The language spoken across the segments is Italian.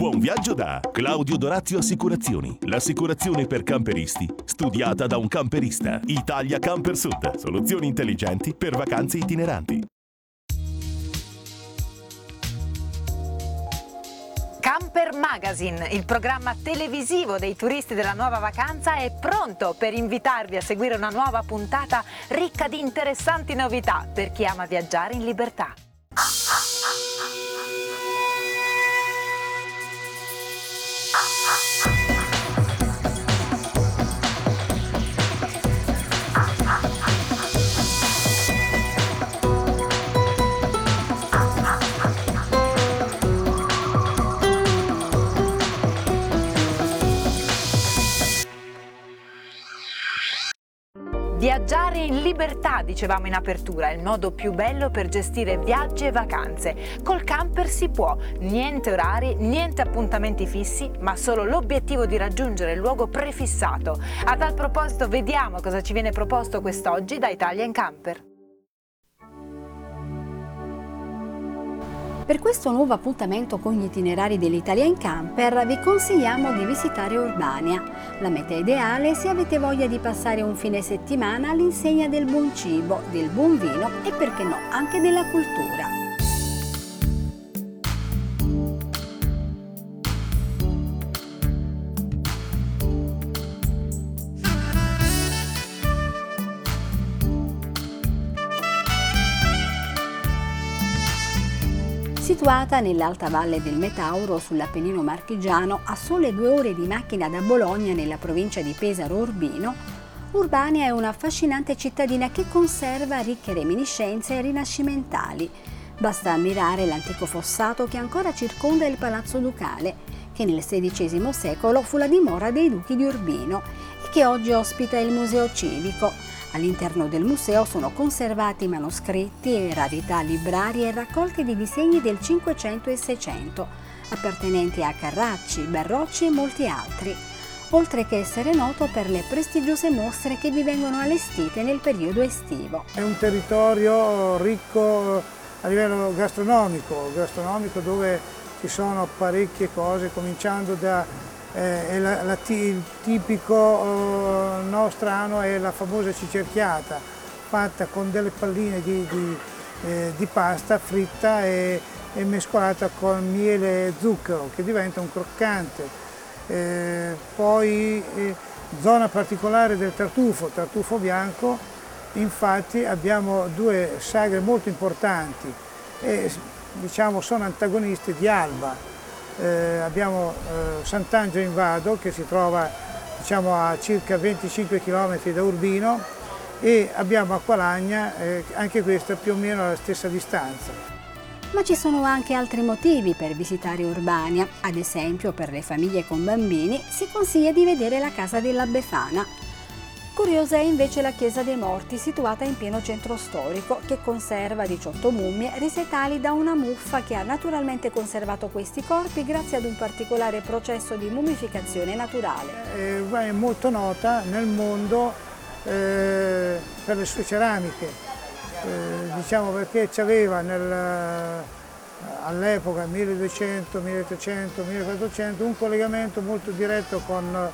Buon viaggio da Claudio Dorazio Assicurazioni. L'assicurazione per camperisti, studiata da un camperista. Italia Camper Sud. Soluzioni intelligenti per vacanze itineranti. Camper Magazine, il programma televisivo dei turisti della nuova vacanza, è pronto per invitarvi a seguire una nuova puntata ricca di interessanti novità per chi ama viaggiare in libertà. Viaggiare in libertà, dicevamo in apertura, è il modo più bello per gestire viaggi e vacanze. Col camper si può, niente orari, niente appuntamenti fissi, ma solo l'obiettivo di raggiungere il luogo prefissato. A tal proposito vediamo cosa ci viene proposto quest'oggi da Italia in Camper. Per questo nuovo appuntamento con gli itinerari dell'Italia in Camper vi consigliamo di visitare Urbania, la meta ideale se avete voglia di passare un fine settimana all'insegna del buon cibo, del buon vino e perché no anche della cultura. Situata nell'alta valle del Metauro sull'Appennino marchigiano, a sole due ore di macchina da Bologna nella provincia di Pesaro Urbino, Urbania è una affascinante cittadina che conserva ricche reminiscenze rinascimentali. Basta ammirare l'antico fossato che ancora circonda il Palazzo Ducale, che nel XVI secolo fu la dimora dei duchi di Urbino e che oggi ospita il Museo Civico, All'interno del museo sono conservati manoscritti rarità librarie e raccolte di disegni del Cinquecento e Seicento, appartenenti a Carracci, Berrocci e molti altri, oltre che essere noto per le prestigiose mostre che vi vengono allestite nel periodo estivo. È un territorio ricco a livello gastronomico, gastronomico dove ci sono parecchie cose, cominciando da eh, la, la, il tipico eh, nostrano è la famosa cicerchiata, fatta con delle palline di, di, eh, di pasta fritta e, e, mescolata con miele e zucchero che diventa un croccante. Eh, poi eh, zona particolare del tartufo, tartufo bianco, infatti abbiamo due sagre molto importanti e diciamo sono antagonisti di Alba, eh, abbiamo eh, Sant'Angelo in Vado che si trova diciamo, a circa 25 km da Urbino e abbiamo Acqualagna, eh, anche questa più o meno alla stessa distanza. Ma ci sono anche altri motivi per visitare Urbania, ad esempio per le famiglie con bambini si consiglia di vedere la casa della Befana, Curiosa è invece la chiesa dei morti situata in pieno centro storico che conserva 18 mummie risetali da una muffa che ha naturalmente conservato questi corpi grazie ad un particolare processo di mummificazione naturale. Eh, è molto nota nel mondo eh, per le sue ceramiche, eh, diciamo perché c'aveva all'epoca 1200, 1300, 1400 un collegamento molto diretto con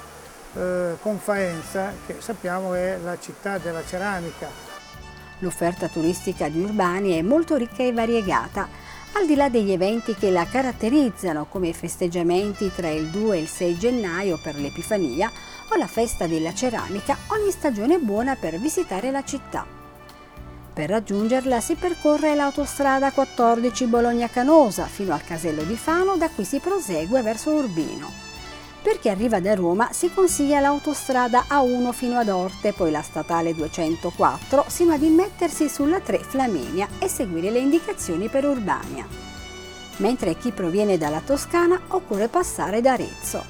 eh, con Faenza, che sappiamo è la città della ceramica. L'offerta turistica di Urbani è molto ricca e variegata, al di là degli eventi che la caratterizzano, come i festeggiamenti tra il 2 e il 6 gennaio per l'Epifania o la festa della ceramica, ogni stagione è buona per visitare la città. Per raggiungerla si percorre l'autostrada 14 Bologna-Canosa fino al casello di Fano, da cui si prosegue verso Urbino. Per chi arriva da Roma si consiglia l'autostrada A1 fino ad Orte, poi la statale 204, sino ad immettersi sulla 3 Flaminia e seguire le indicazioni per Urbania. Mentre chi proviene dalla Toscana occorre passare da Arezzo.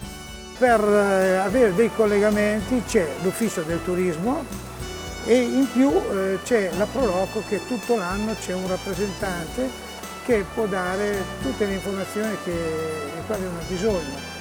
Per eh, avere dei collegamenti c'è l'ufficio del turismo e in più eh, c'è la Proloco che tutto l'anno c'è un rappresentante che può dare tutte le informazioni che, di uno ha bisogno.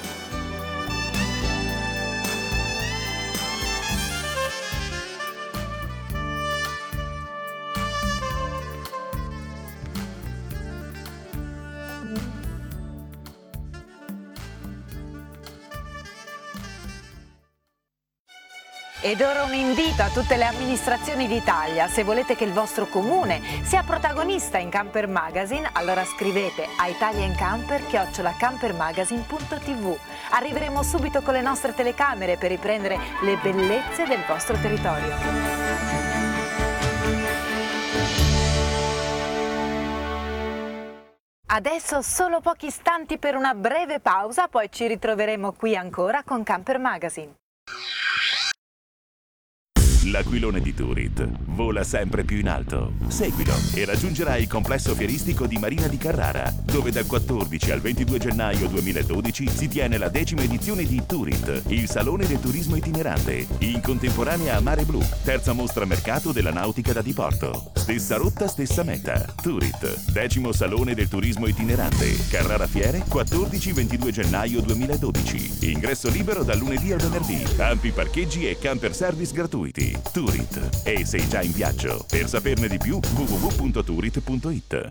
Ed ora un invito a tutte le amministrazioni d'Italia. Se volete che il vostro comune sia protagonista in Camper Magazine, allora scrivete a italiancamper.campermagazine.tv. Arriveremo subito con le nostre telecamere per riprendere le bellezze del vostro territorio. Adesso solo pochi istanti per una breve pausa, poi ci ritroveremo qui ancora con Camper Magazine. L'aquilone di Turit vola sempre più in alto. Seguilo e raggiungerai il complesso fieristico di Marina di Carrara, dove dal 14 al 22 gennaio 2012 si tiene la decima edizione di Turit, il salone del turismo itinerante, in contemporanea a Mare Blu, terza mostra mercato della nautica da diporto. Stessa rotta, stessa meta. Turit, decimo salone del turismo itinerante, Carrara Fiere, 14-22 gennaio 2012. Ingresso libero dal lunedì al venerdì. Ampi parcheggi e camper service gratuiti. Turit. E sei già in viaggio. Per saperne di più www.turit.it.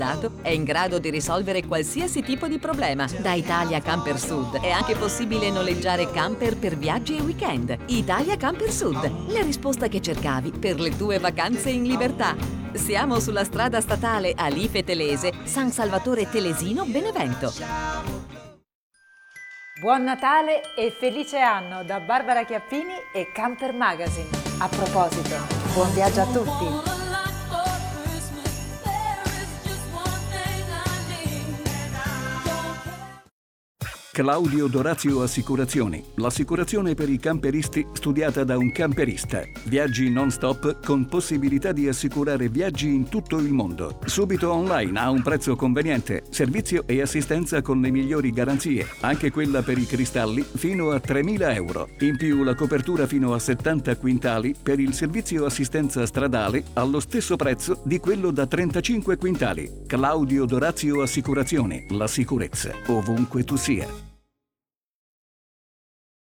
è in grado di risolvere qualsiasi tipo di problema. Da Italia Camper Sud è anche possibile noleggiare camper per viaggi e weekend. Italia Camper Sud, la risposta che cercavi per le tue vacanze in libertà. Siamo sulla strada statale Alife Telese, San Salvatore Telesino, Benevento. Buon Natale e felice anno da Barbara Chiappini e Camper Magazine. A proposito, buon viaggio a tutti! Claudio Dorazio Assicurazioni, l'assicurazione per i camperisti studiata da un camperista. Viaggi non stop con possibilità di assicurare viaggi in tutto il mondo. Subito online a un prezzo conveniente, servizio e assistenza con le migliori garanzie, anche quella per i cristalli fino a 3.000 euro. In più la copertura fino a 70 quintali per il servizio assistenza stradale allo stesso prezzo di quello da 35 quintali. Claudio Dorazio Assicurazioni, la sicurezza ovunque tu sia.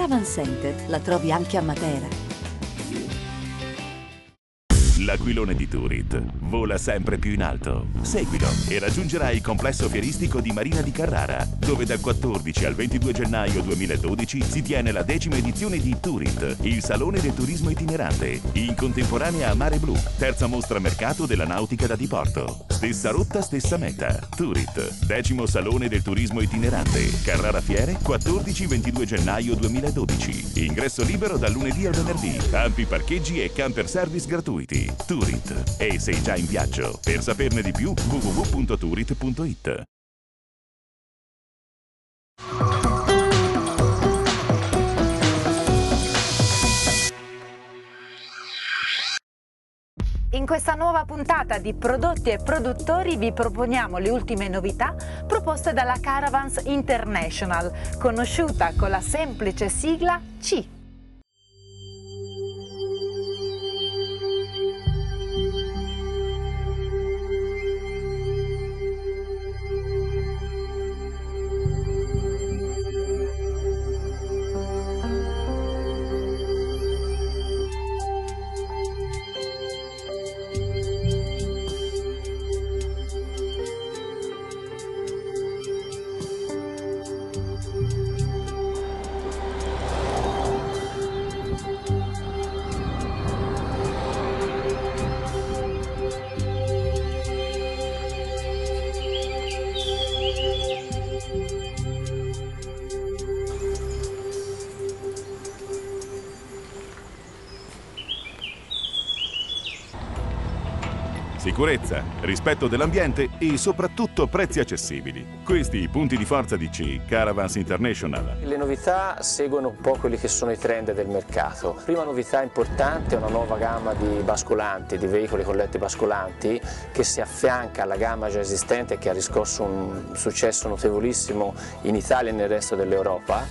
Caravan Center la trovi anche a Matera. L'aquilone di Turit vola sempre più in alto. Seguilo e raggiungerai il complesso fieristico di Marina di Carrara, dove dal 14 al 22 gennaio 2012 si tiene la decima edizione di Turit, il salone del turismo itinerante, in contemporanea a Mare Blu, terza mostra mercato della nautica da diporto. Stessa rotta, stessa meta. Turit, decimo salone del turismo itinerante, Carrara Fiere, 14-22 gennaio 2012. Ingresso libero dal lunedì al venerdì. Ampi parcheggi e camper service gratuiti. Turit. E sei già in viaggio. Per saperne di più www.turit.it. In questa nuova puntata di Prodotti e Produttori vi proponiamo le ultime novità proposte dalla Caravans International, conosciuta con la semplice sigla C. Sicurezza, rispetto dell'ambiente e soprattutto prezzi accessibili. Questi i punti di forza di C, Caravans International. Le novità seguono un po' quelli che sono i trend del mercato. Prima novità importante è una nuova gamma di bascolanti, di veicoli con letti bascolanti che si affianca alla gamma già esistente che ha riscosso un successo notevolissimo in Italia e nel resto dell'Europa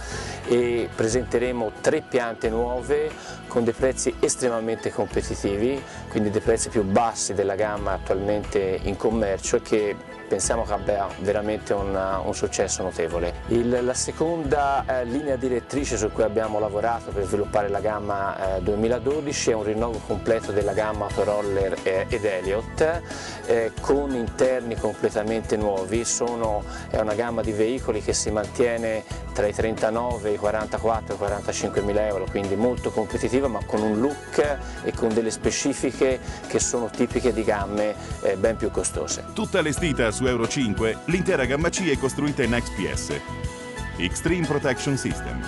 e presenteremo tre piante nuove con dei prezzi estremamente competitivi, quindi dei prezzi più bassi della gamma attualmente in commercio e che pensiamo che abbia veramente un, un successo notevole. Il, la seconda eh, linea direttrice su cui abbiamo lavorato per sviluppare la gamma eh, 2012 è un rinnovo completo della gamma Autoroller eh, ed Elliott eh, con interni completamente nuovi, Sono, è una gamma di veicoli che si mantiene tra i 39, i 44 e i 45 mila euro, quindi molto competitiva ma con un look e con delle specifiche che sono tipiche di gamme eh, ben più costose. Tutta allestita su Euro 5, l'intera gamma C è costruita in XPS, Extreme Protection System.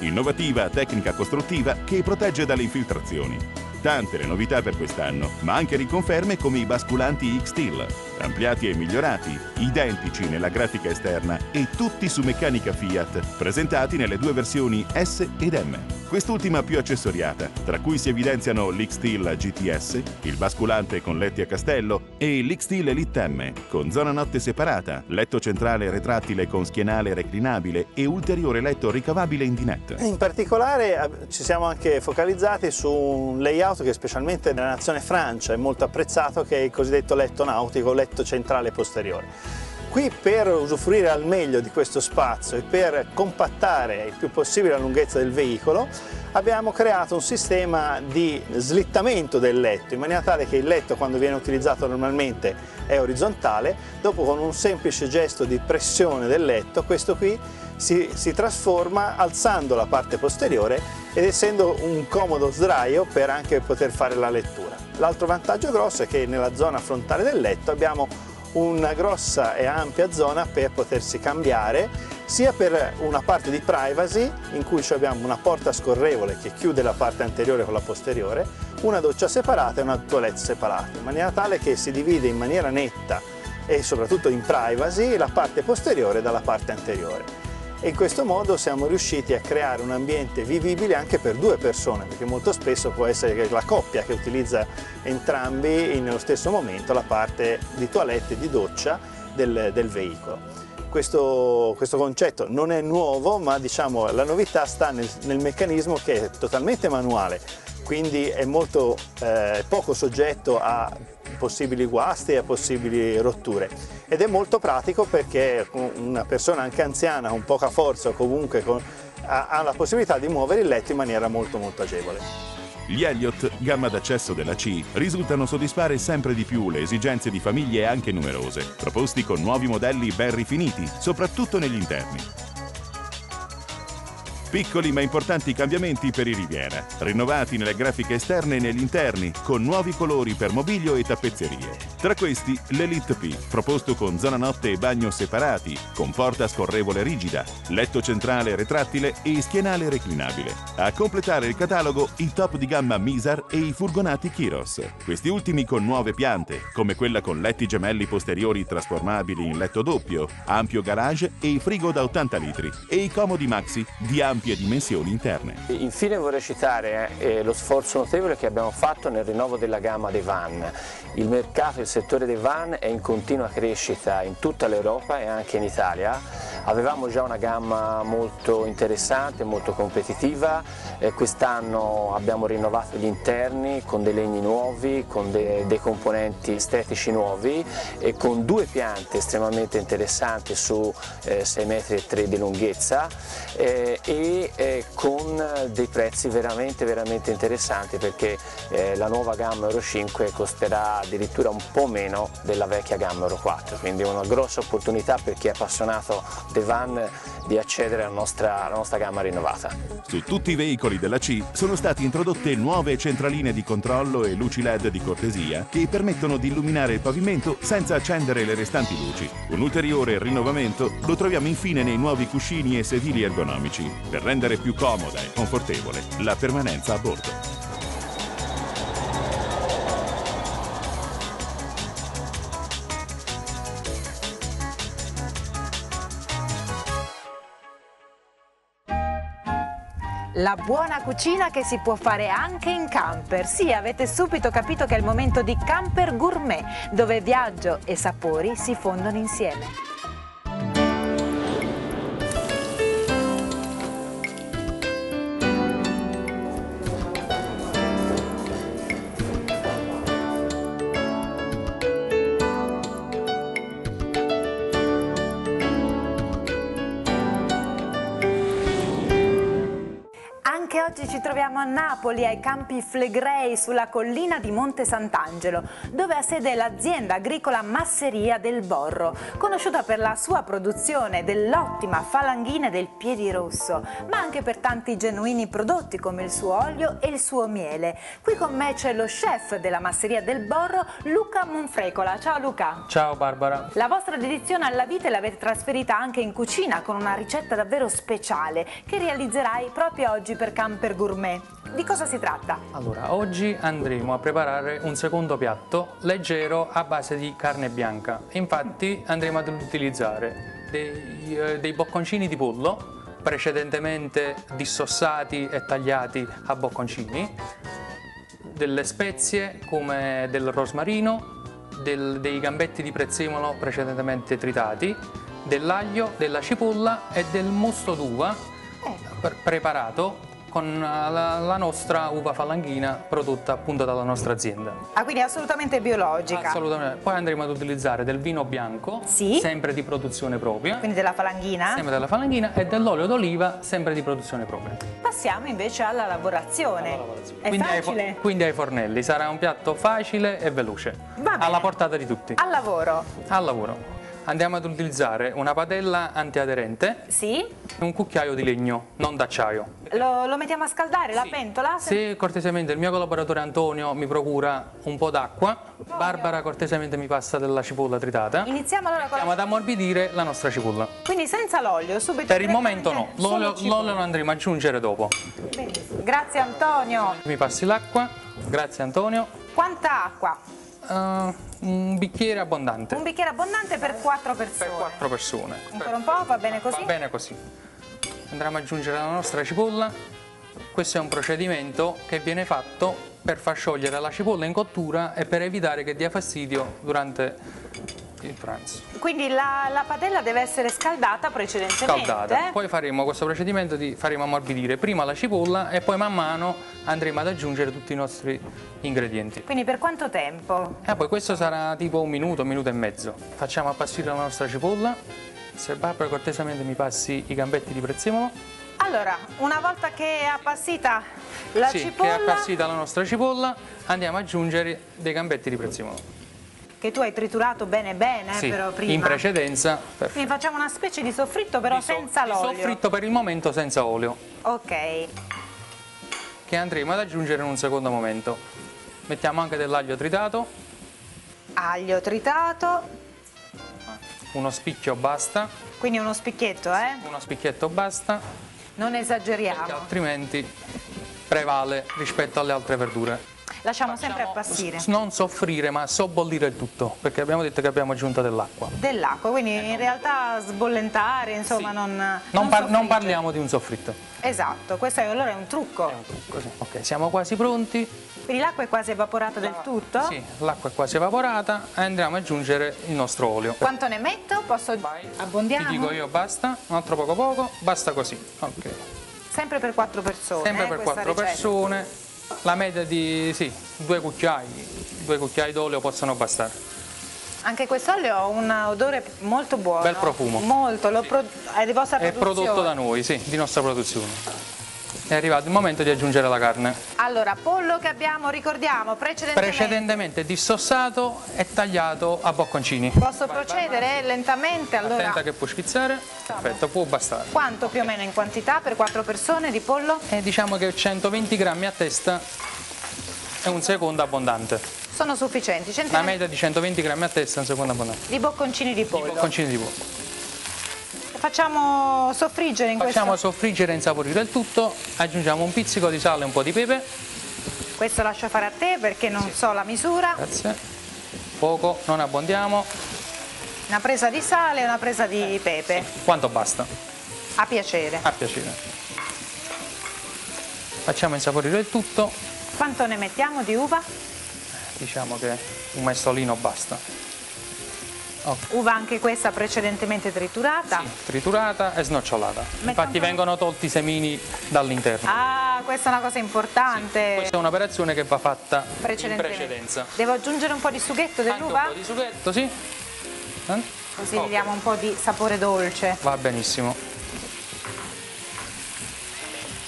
Innovativa tecnica costruttiva che protegge dalle infiltrazioni. Tante le novità per quest'anno, ma anche riconferme come i basculanti X-Steel, ampliati e migliorati, identici nella grafica esterna e tutti su meccanica Fiat, presentati nelle due versioni S ed M quest'ultima più accessoriata, tra cui si evidenziano l'X-Steel GTS, il basculante con letti a castello e l'X-Steel Elite M, con zona notte separata, letto centrale retrattile con schienale reclinabile e ulteriore letto ricavabile in dinette. In particolare eh, ci siamo anche focalizzati su un layout che specialmente nella nazione Francia è molto apprezzato, che è il cosiddetto letto nautico, letto centrale posteriore. Qui per usufruire al meglio di questo spazio e per compattare il più possibile la lunghezza del veicolo abbiamo creato un sistema di slittamento del letto in maniera tale che il letto quando viene utilizzato normalmente è orizzontale, dopo con un semplice gesto di pressione del letto questo qui si, si trasforma alzando la parte posteriore ed essendo un comodo sdraio per anche poter fare la lettura. L'altro vantaggio grosso è che nella zona frontale del letto abbiamo una grossa e ampia zona per potersi cambiare sia per una parte di privacy in cui abbiamo una porta scorrevole che chiude la parte anteriore con la posteriore, una doccia separata e una toilette separata, in maniera tale che si divide in maniera netta e soprattutto in privacy la parte posteriore dalla parte anteriore e in questo modo siamo riusciti a creare un ambiente vivibile anche per due persone perché molto spesso può essere la coppia che utilizza entrambi nello stesso momento la parte di toilette e di doccia del, del veicolo. Questo, questo, concetto non è nuovo ma diciamo la novità sta nel, nel meccanismo che è totalmente manuale quindi è molto eh, poco soggetto a possibili guasti e possibili rotture ed è molto pratico perché una persona anche anziana con poca forza o comunque con, ha, ha la possibilità di muovere il letto in maniera molto molto agevole. Gli Elliott, gamma d'accesso della C, risultano soddisfare sempre di più le esigenze di famiglie anche numerose, proposti con nuovi modelli ben rifiniti, soprattutto negli interni. Piccoli ma importanti cambiamenti per i Riviera, rinnovati nelle grafiche esterne e negli interni, con nuovi colori per mobilio e tappezzerie. Tra questi l'Elite P, proposto con zona notte e bagno separati, con porta scorrevole rigida, letto centrale retrattile e schienale reclinabile. A completare il catalogo i top di gamma Misar e i furgonati Kiros. Questi ultimi con nuove piante, come quella con letti gemelli posteriori trasformabili in letto doppio, ampio garage e frigo da 80 litri, e i comodi Maxi di ampio ampie dimensioni interne. Infine vorrei citare eh, lo sforzo notevole che abbiamo fatto nel rinnovo della gamma dei van. Il mercato, il settore dei van è in continua crescita in tutta l'Europa e anche in Italia. Avevamo già una gamma molto interessante, molto competitiva, eh, quest'anno abbiamo rinnovato gli interni con dei legni nuovi, con de dei componenti estetici nuovi e con due piante estremamente interessanti su eh, 6,3 metri di lunghezza eh, e eh, con dei prezzi veramente veramente interessanti perché eh, la nuova gamma Euro 5 costerà addirittura un po' meno della vecchia gamma Euro 4 quindi una grossa opportunità per chi è appassionato dei van di accedere alla nostra, alla nostra gamma rinnovata. Su tutti i veicoli della C sono state introdotte nuove centraline di controllo e luci LED di cortesia che permettono di illuminare il pavimento senza accendere le restanti luci. Un ulteriore rinnovamento lo troviamo infine nei nuovi cuscini e sedili ergonomici per rendere più comoda e confortevole la permanenza a bordo. La buona cucina che si può fare anche in camper. Sì, avete subito capito che è il momento di camper gourmet, dove viaggio e sapori si fondono insieme. Ci troviamo a Napoli, ai campi Flegrei, sulla collina di Monte Sant'Angelo, dove ha sede l'azienda agricola Masseria del Borro, conosciuta per la sua produzione dell'ottima falanghina del piedi rosso, ma anche per tanti genuini prodotti come il suo olio e il suo miele. Qui con me c'è lo chef della Masseria del Borro, Luca Monfrecola. Ciao Luca. Ciao Barbara. La vostra dedizione alla vite l'avete trasferita anche in cucina con una ricetta davvero speciale che realizzerai proprio oggi per Camper per gourmet. Di cosa si tratta? Allora, oggi andremo a preparare un secondo piatto leggero a base di carne bianca. Infatti andremo ad utilizzare dei, eh, dei bocconcini di pollo precedentemente dissossati e tagliati a bocconcini, delle spezie come del rosmarino, del, dei gambetti di prezzemolo precedentemente tritati, dell'aglio, della cipolla e del mosto d'uva eh. preparato con la, la, nostra uva falanghina prodotta appunto dalla nostra azienda. Ah, quindi assolutamente biologica? Assolutamente. Poi andremo ad utilizzare del vino bianco, sì. sempre di produzione propria. Quindi della falanghina? Sempre della falanghina e dell'olio d'oliva, sempre di produzione propria. Passiamo invece alla lavorazione. Alla lavorazione. È quindi facile? Ai, quindi ai fornelli. Sarà un piatto facile e veloce. Va bene. Alla portata di tutti. Al lavoro. Al lavoro andiamo ad utilizzare una padella antiaderente sì. Un cucchiaio di legno, non d'acciaio. Lo, lo, mettiamo a scaldare, sì. la pentola? Sì, cortesemente il mio collaboratore Antonio mi procura un po' d'acqua, Barbara cortesemente mi passa della cipolla tritata. Iniziamo allora con Andiamo ad ammorbidire la nostra cipolla. Quindi senza l'olio, subito? Per il momento no, l'olio lo andremo a aggiungere dopo. Benissimo. Grazie Antonio. Mi passi l'acqua, grazie Antonio. Quanta acqua? Uh, un bicchiere abbondante. Un bicchiere abbondante per quattro persone. Per quattro persone. Ancora un po', va bene così? Va bene così. Andremo ad aggiungere la nostra cipolla. Questo è un procedimento che viene fatto per far sciogliere la cipolla in cottura e per evitare che dia fastidio durante il pranzo. Quindi la, la, padella deve essere scaldata precedentemente? Scaldata. Poi faremo questo procedimento di faremo ammorbidire prima la cipolla e poi man mano andremo ad aggiungere tutti i nostri ingredienti. Quindi per quanto tempo? Eh, poi questo sarà tipo un minuto, un minuto e mezzo. Facciamo appassire la nostra cipolla. Se Barbara cortesemente mi passi i gambetti di prezzemolo. Allora, una volta che è appassita la sì, cipolla... che è appassita la nostra cipolla, andiamo ad aggiungere dei gambetti di prezzemolo che tu hai triturato bene bene sì, però prima. in precedenza. Perfetto. Quindi facciamo una specie di soffritto però di so senza l'olio. Soffritto per il momento senza olio. Ok. Che andremo ad aggiungere in un secondo momento. Mettiamo anche dell'aglio tritato. Aglio tritato. Uno spicchio basta. Quindi uno spicchietto, eh? Uno spicchietto basta. Non esageriamo. Perché altrimenti prevale rispetto alle altre verdure. Lasciamo sempre appassire. Non soffrire, ma sobbollire il tutto, perché abbiamo detto che abbiamo aggiunto dell'acqua. Dell'acqua, quindi in realtà sbollentare, insomma, sì. non, non, non, par non, parliamo di un soffritto. Esatto, questo è, allora è un trucco. È un trucco, sì. Ok, siamo quasi pronti. Quindi l'acqua è quasi evaporata del tutto? Sì, l'acqua è quasi evaporata e andremo ad aggiungere il nostro olio. Quanto ne metto? Posso Vai. abbondiamo? Ti dico io basta, un altro poco poco, basta così. Ok. Sempre per quattro persone. Sempre eh, per quattro ricetta. persone. La media di sì, due cucchiai, due cucchiai d'olio possono bastare. Anche quest'olio ha un odore molto buono. Bel profumo. Molto, lo pro... è di vostra È prodotto da noi, sì, di nostra produzione. È arrivato il momento di aggiungere la carne. Allora, pollo che abbiamo, ricordiamo, precedentemente... Precedentemente dissossato e tagliato a bocconcini. Posso vai, procedere vai, vai. lentamente? Allora... Attenta che può schizzare. Perfetto, può bastare. Quanto più o meno in quantità per quattro persone di pollo? Eh, diciamo che 120 grammi a testa è un secondo abbondante. Sono sufficienti? 120... Una media di 120 grammi a testa è un secondo abbondante. Di bocconcini di pollo? Di bocconcini di pollo. Facciamo soffriggere in Facciamo questo... soffriggere e insaporire il tutto, aggiungiamo un pizzico di sale e un po' di pepe. Questo lascio fare a te perché non sì. so la misura. Grazie. Poco, non abbondiamo. Una presa di sale e una presa di pepe. Sì. Quanto basta? A piacere. A piacere. Facciamo insaporire il tutto. Quanto ne mettiamo di uva? Diciamo che un mestolino basta. Okay. Uva anche questa precedentemente triturata? Sì, triturata e snocciolata. Metto Infatti vengono tolti i semini dall'interno. Ah, questa è una cosa importante. Sì, questa è un'operazione che va fatta in precedenza. Devo aggiungere un po' di sughetto dell'uva? Un po' di sughetto, sì. Eh? Così okay. gli diamo un po' di sapore dolce. Va benissimo.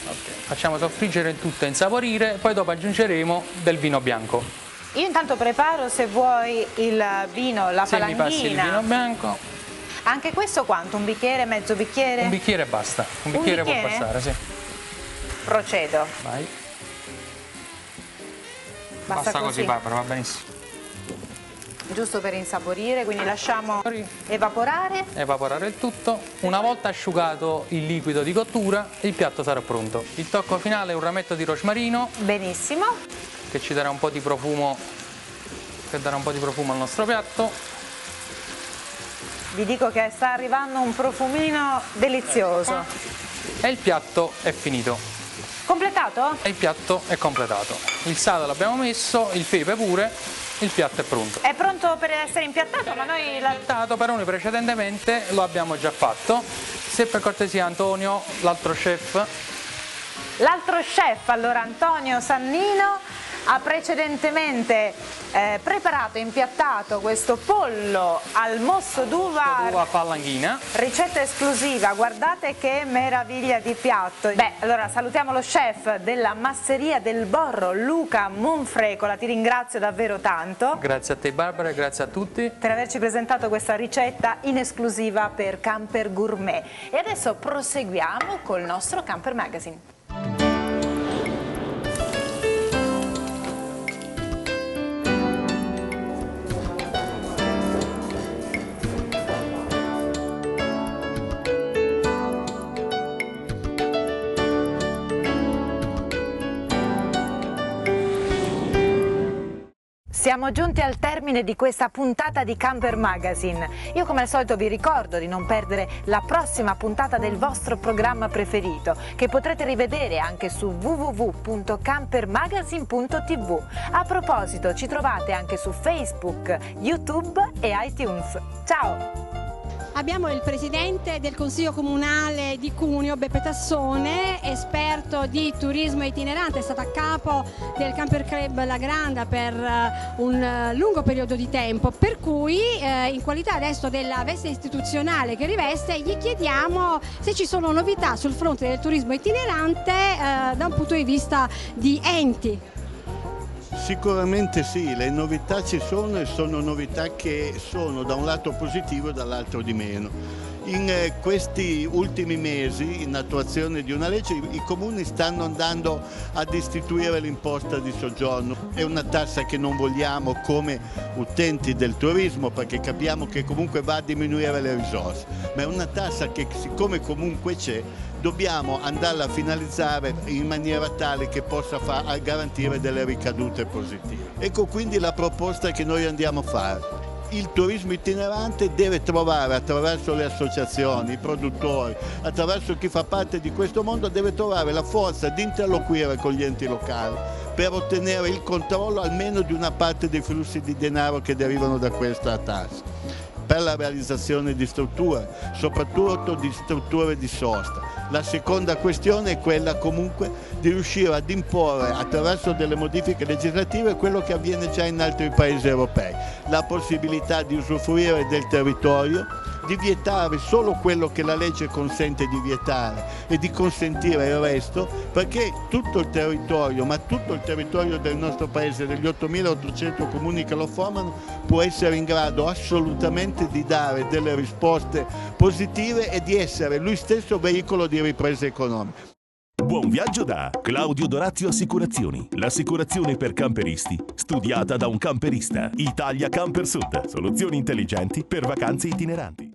Okay. Facciamo soffriggere il tutto e insaporire, poi dopo aggiungeremo del vino bianco. Io intanto preparo se vuoi il vino, la se palanghina. Se mi passi il vino bianco. Anche questo quanto? Un bicchiere, mezzo bicchiere? Un bicchiere basta. Un bicchiere, Un bicchiere? può bastare, sì. Procedo. Vai. Basta, basta così, Barbara, va benissimo. Giusto per insaporire, quindi lasciamo evaporare. Evaporare il tutto. Una volta asciugato il liquido di cottura, il piatto sarà pronto. Il tocco finale è un rametto di rosmarino. Benissimo che ci darà un po' di profumo che darà un po' di profumo al nostro piatto. Vi dico che sta arrivando un profumino delizioso. E il piatto è finito. Completato? e il piatto è completato. Il sale l'abbiamo messo, il pepe pure il piatto è pronto. È pronto per essere impiattato ma noi impiattato però noi precedentemente lo abbiamo già fatto. Se per cortesia Antonio l'altro chef. L'altro chef allora Antonio Sannino ha precedentemente eh, preparato e impiattato questo pollo al mosso d'uva d'uva palanghina. Ricetta esclusiva guardate che meraviglia di piatto. Beh. Allora salutiamo lo chef della masseria del Borro Luca Monfrecola ti ringrazio davvero tanto. Grazie a te Barbara e grazie a tutti. Per averci presentato questa ricetta in esclusiva per Camper Gourmet. E adesso proseguiamo col nostro Camper Magazine Siamo giunti al termine di questa puntata di Camper Magazine. Io come al solito vi ricordo di non perdere la prossima puntata del vostro programma preferito che potrete rivedere anche su www.campermagazine.tv. A proposito ci trovate anche su Facebook, YouTube e iTunes. Ciao! Abbiamo il presidente del Consiglio Comunale di Cuneo, Beppe Tassone, esperto di turismo itinerante, è stato a capo del Camper Club La Granda per eh, un eh, lungo periodo di tempo, per cui eh, in qualità adesso della veste istituzionale che riveste gli chiediamo se ci sono novità sul fronte del turismo itinerante da un punto di vista di enti. Sicuramente sì, le novità ci sono e sono novità che sono da un lato positivo e dall'altro di meno. In eh, questi ultimi mesi, in attuazione di una legge, i comuni stanno andando ad istituire l'imposta di soggiorno. È una tassa che non vogliamo come utenti del turismo perché capiamo che comunque va a diminuire le risorse, ma è una tassa che siccome comunque c'è dobbiamo andarla a finalizzare in maniera tale che possa far, garantire delle ricadute positive. Ecco quindi la proposta che noi andiamo a fare. Il turismo itinerante deve trovare attraverso le associazioni, i produttori, attraverso chi fa parte di questo mondo, deve trovare la forza di interloquire con gli enti locali per ottenere il controllo almeno di una parte dei flussi di denaro che derivano da questa tassa per la realizzazione di strutture, soprattutto di strutture di sosta. La seconda questione è quella comunque di riuscire ad imporre attraverso delle modifiche legislative quello che avviene già in altri paesi europei, la possibilità di usufruire del territorio di vietare solo quello che la legge consente di vietare e di consentire il resto, perché tutto il territorio, ma tutto il territorio del nostro paese, degli 8.800 comuni che lo formano, può essere in grado assolutamente di dare delle risposte positive e di essere lui stesso veicolo di ripresa economica. Buon viaggio da Claudio Dorazio Assicurazioni, l'assicurazione per camperisti, studiata da un camperista. Italia Camper Sud, soluzioni intelligenti per vacanze itineranti.